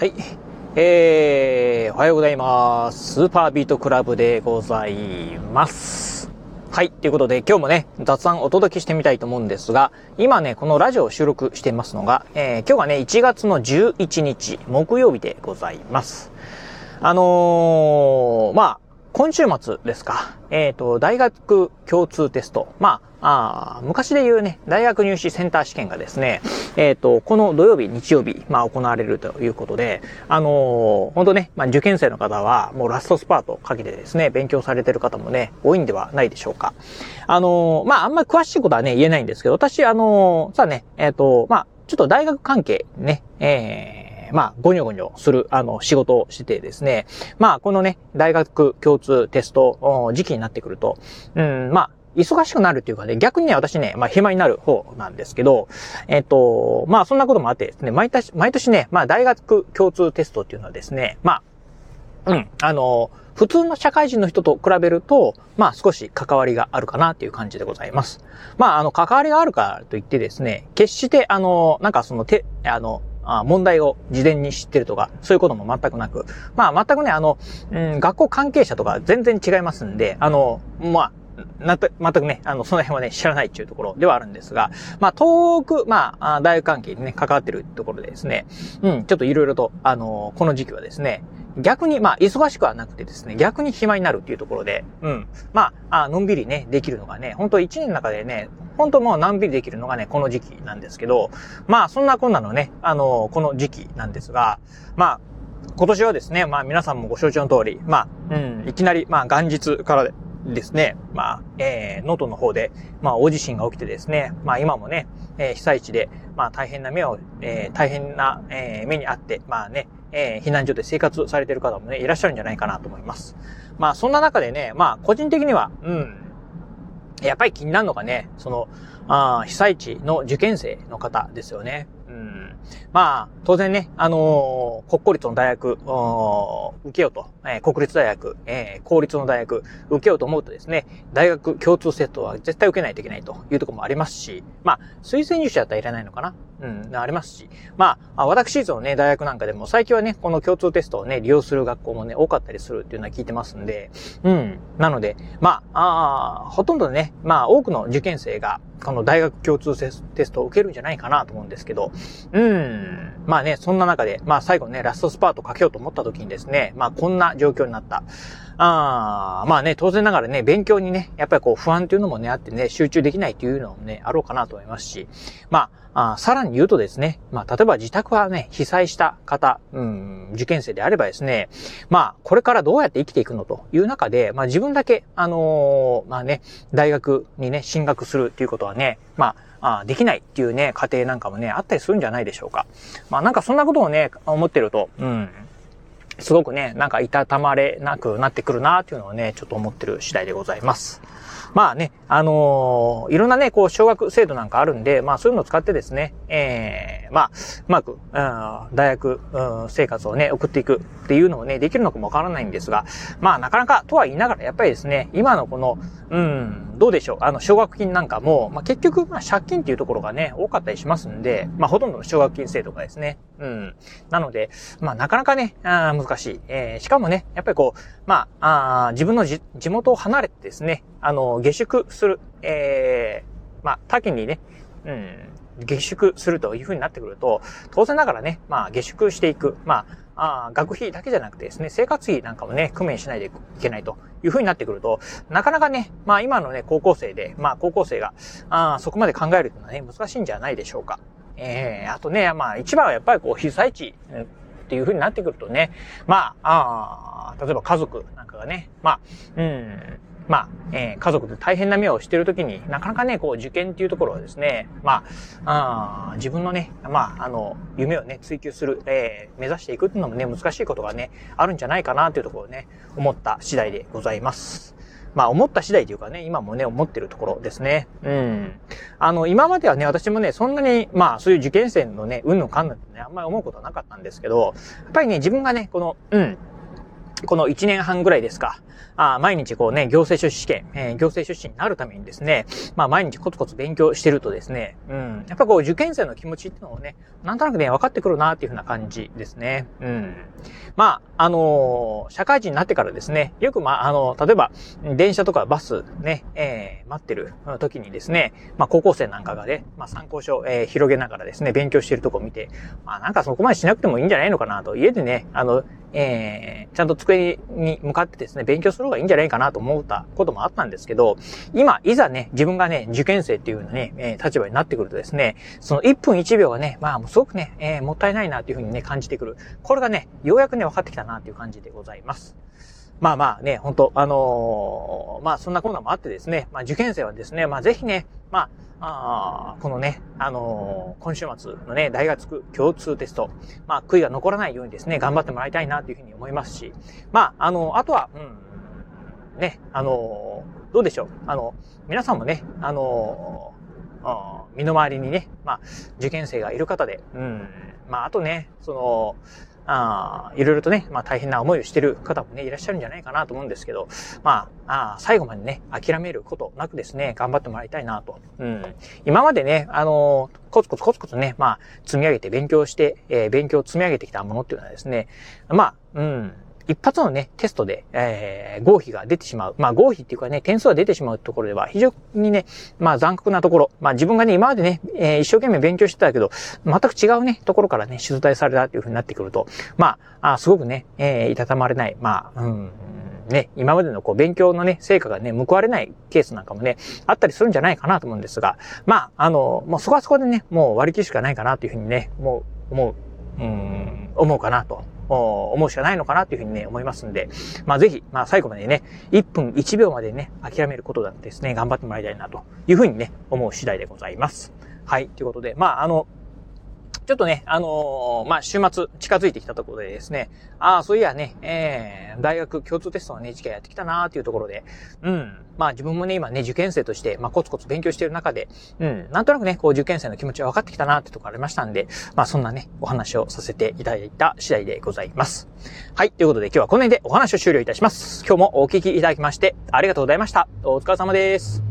はい。えー、おはようございます。スーパービートクラブでございます。はい。ということで、今日もね、雑談お届けしてみたいと思うんですが、今ね、このラジオを収録していますのが、えー、今日がね、1月の11日、木曜日でございます。あのー、まあ、今週末ですか。えっ、と、大学共通テスト。まあ、あ昔で言うね、大学入試センター試験がですね、えっ、と、この土曜日、日曜日、まあ、行われるということで、あのー本当ね、まあ、受験生の方は、もうラストスパートをかけてですね、勉強されてる方もね、多いんではないでしょうか。あのーまあ、あんまり詳しいことはね、言えないんですけど、私、あのーさあね、えっ、と、まあ、ちょっと大学関係ね、えーまあ、ゴニョゴニョする、あの、仕事をしててですね、まあ、このね、大学共通テスト時期になってくると、うん、まあ、忙しくなるっていうかね、逆にね、私ね、まあ、暇になる方なんですけど、えっと、まあ、そんなこともあってですね、毎年、毎年ね、まあ、大学共通テストっていうのはですね、まあ、うん、あの、普通の社会人の人と比べると、まあ少し関わりがあるかなっていう感じでございます。まああの、関わりがあるからといってですね、決してあの、なんかその手、あの、あ問題を事前に知ってるとか、そういうことも全くなく、まあ全くね、あの、うん、学校関係者とか全然違いますんで、あの、まあ、なた、全くね、あの、その辺はね、知らないっていうところではあるんですが、まあ、遠く、まあ、あ大学関係にね、関わってるところでですね、うん、ちょっといろいろと、あの、この時期はですね、逆に、まあ、忙しくはなくてですね、逆に暇になるっていうところで、うん。まあ、あのんびりね、できるのがね、本当一年の中でね、本当もうのんびりできるのがね、この時期なんですけど、まあ、そんなこんなのね、あの、この時期なんですが、まあ、今年はですね、まあ皆さんもご承知の通り、まあ、うん、いきなり、まあ元日からですね、まあ、えー、能登の方で、まあ大地震が起きてですね、まあ今もね、えー被災地で、まあ大変な目を、えー大変な、えー目にあって、まあね、えー避難所で生活されてる方もね、いらっしゃるんじゃないかなと思います。まあそんな中でね、まあ個人的には、うん、やっぱり気になるのがね、その、あ被災地の受験生の方ですよね。うん。まあ、当然ね、あのー国公立の大学、受けようと、えー国立大学、えー公立の大学、受けようと思うとですね、大学共通セットは絶対受けないといけないというところもありますし、まあ、推薦入試だったらいらないのかなうん、ありますし、まあ、あ私立のね、大学なんかでも最近はね、この共通テストをね、利用する学校もね、多かったりするっていうのは聞いてますんで、うん。なので、まあ、あーほとんどね、まあ、多くの受験生が、この大学共通テストを受けるんじゃないかなと思うんですけど、うん。まあね、そんな中で、まあ最後ね、ラストスパートかけようと思った時にですね、まあこんな状況になった。あまあね、当然ながらね、勉強にね、やっぱりこう不安っていうのもね、あってね、集中できないっていうのもね、あろうかなと思いますし、まあ、あさらに言うとですね、まあ例えば自宅はね、被災した方、うん、受験生であればですね、まあこれからどうやって生きていくのという中で、まあ自分だけ、あのーまあね、大学にね、進学するっていうことはね、まあ、あできないっていうね、家庭なんかもね、あったりするんじゃないでしょうか。まあなんかそんなことをね、思ってると、うん、すごくね、なんかいたたまれなくなってくるなっていうのをね、ちょっと思ってる次第でございます。まあね、あのーいろんなね、こう、小学制度なんかあるんで、まあそういうのを使ってですね、えー、まあ、うまく、うん、大学、うん、生活をね、送っていくっていうのをね、できるのかもわからないんですが、まあなかなかとは言いながら、やっぱりですね、今のこの、うん、どうでしょう、あの、奨学金なんかも、まあ結局、まあ借金っていうところがね、多かったりしますんで、まあほとんどの奨学金制度がですね、うん。なので、まあなかなかね、あ難しい。えーしかもね、やっぱりこう、まあ、あ自分の地元を離れてですね、あの、下宿する、えーまあ、多岐にね、うん、下宿するという風になってくると、当然ながらね、まあ、下宿していく、まあ、あ学費だけじゃなくてですね、生活費なんかもね、工面しないでいけないという風になってくると、なかなかね、まあ今のね、高校生で、まあ高校生が、あそこまで考えるというのはね、難しいんじゃないでしょうか。えー、あとね、まあ一番はやっぱりこう、被災地、っていう風になってくるとね、まあ、あ例えば家族なんかがね、まあ、うん、まあ、えー家族で大変な目をしているときになかなかね、こう、受験っていうところはですね、まあ、あ自分のね、まあ、あの、夢をね、追求する、えー目指していくっていうのもね、難しいことがね、あるんじゃないかなっていうところをね、思った次第でございます。まあ思った次第というかね、今もね、思ってるところですね。うん。あの、今まではね、私もね、そんなに、まあそういう受験生のね、運の勘なんてね、あんまり思うことはなかったんですけど、やっぱりね、自分がね、この、うん、この1年半ぐらいですか。あ毎日こうね、行政書士試験、えー、行政書士になるためにですね、まあ毎日コツコツ勉強してるとですね、うん、やっぱこう受験生の気持ちっていうのをね、なんとなくね、分かってくるなっていうふうな感じですね。うん。まあ、あのー、社会人になってからですね、よくまあ、あの、例えば、電車とかバスね、えー、待ってる時にですね、まあ高校生なんかがね、まあ参考書、えー、広げながらですね、勉強してるとこ見て、まあなんかそこまでしなくてもいいんじゃないのかなと、家でね、あの、えー、ちゃんと机に向かってですね、勉強する方がいいんじゃないかなと思ったこともあったんですけど、今、いざね、自分がね、受験生っていうのね、えー、立場になってくるとですね、その1分1秒がね、まあ、すごくね、えー、もったいないなっていうふうにね、感じてくる。これがね、ようやくね、分かってきたなっていう感じでございます。まあまあね、本当あのー、まあそんなコーナーもあってですね、まあ受験生はですね、まあぜひね、まあ、あこのね、あのー、今週末のね、大学共通テスト、まあ悔いが残らないようにですね、頑張ってもらいたいなというふうに思いますし、まあ、あのー、あとは、うん、ね、あのどうでしょう。あの、皆さんもね、あの身の回りにね、まあ、受験生がいる方で、うん、まあ、あとね、その、あいろいろとね、まあ大変な思いをしてる方もね、いらっしゃるんじゃないかなと思うんですけど、まあ、あ最後までね、諦めることなくですね、頑張ってもらいたいなと。うん。今までね、あのー、コツコツコツコツね、まあ、積み上げて勉強して、えー、勉強を積み上げてきたものっていうのはですね、まあ、うん、一発のね、テストで、えー、合否が出てしまう。まあ、合否っていうかね、点数が出てしまうところでは、非常にね、まあ、残酷なところ。まあ、自分がね、今までね、えー、一生懸命勉強してたけど、全く違うね、ところからね、出題されたっていう風になってくると、まあ、あすごくね、えー、いたたまれない。まあ、うん、ね、今までのこう勉強のね、成果がね、報われないケースなんかもね、あったりするんじゃないかなと思うんですが、まあ、あの、もうそこはそこでね、もう割り切るしかないかなというふうにね、もう、思う、うん、思うかなと思うしかないのかなというふうにね、思いますんで、まあぜひ、まあ最後までね、1分1秒までね、諦めることだってですね、頑張ってもらいたいなというふうにね、思う次第でございます。はい、ということで、まああの、ちょっとね、あのー、まあ、週末近づいてきたところでですね、ああ、そういやね、えー、大学共通テストのね、時期やってきたなーっていうところで、うん、まあ自分もね、今ね、受験生として、まあコツコツ勉強している中で、うん、なんとなくね、こう受験生の気持ちが分かってきたなーってところありましたんで、まあそんなね、お話をさせていただいた次第でございます。はい、ということで今日はこの辺でお話を終了いたします。今日もお聞きいただきまして、ありがとうございました。お疲れ様です。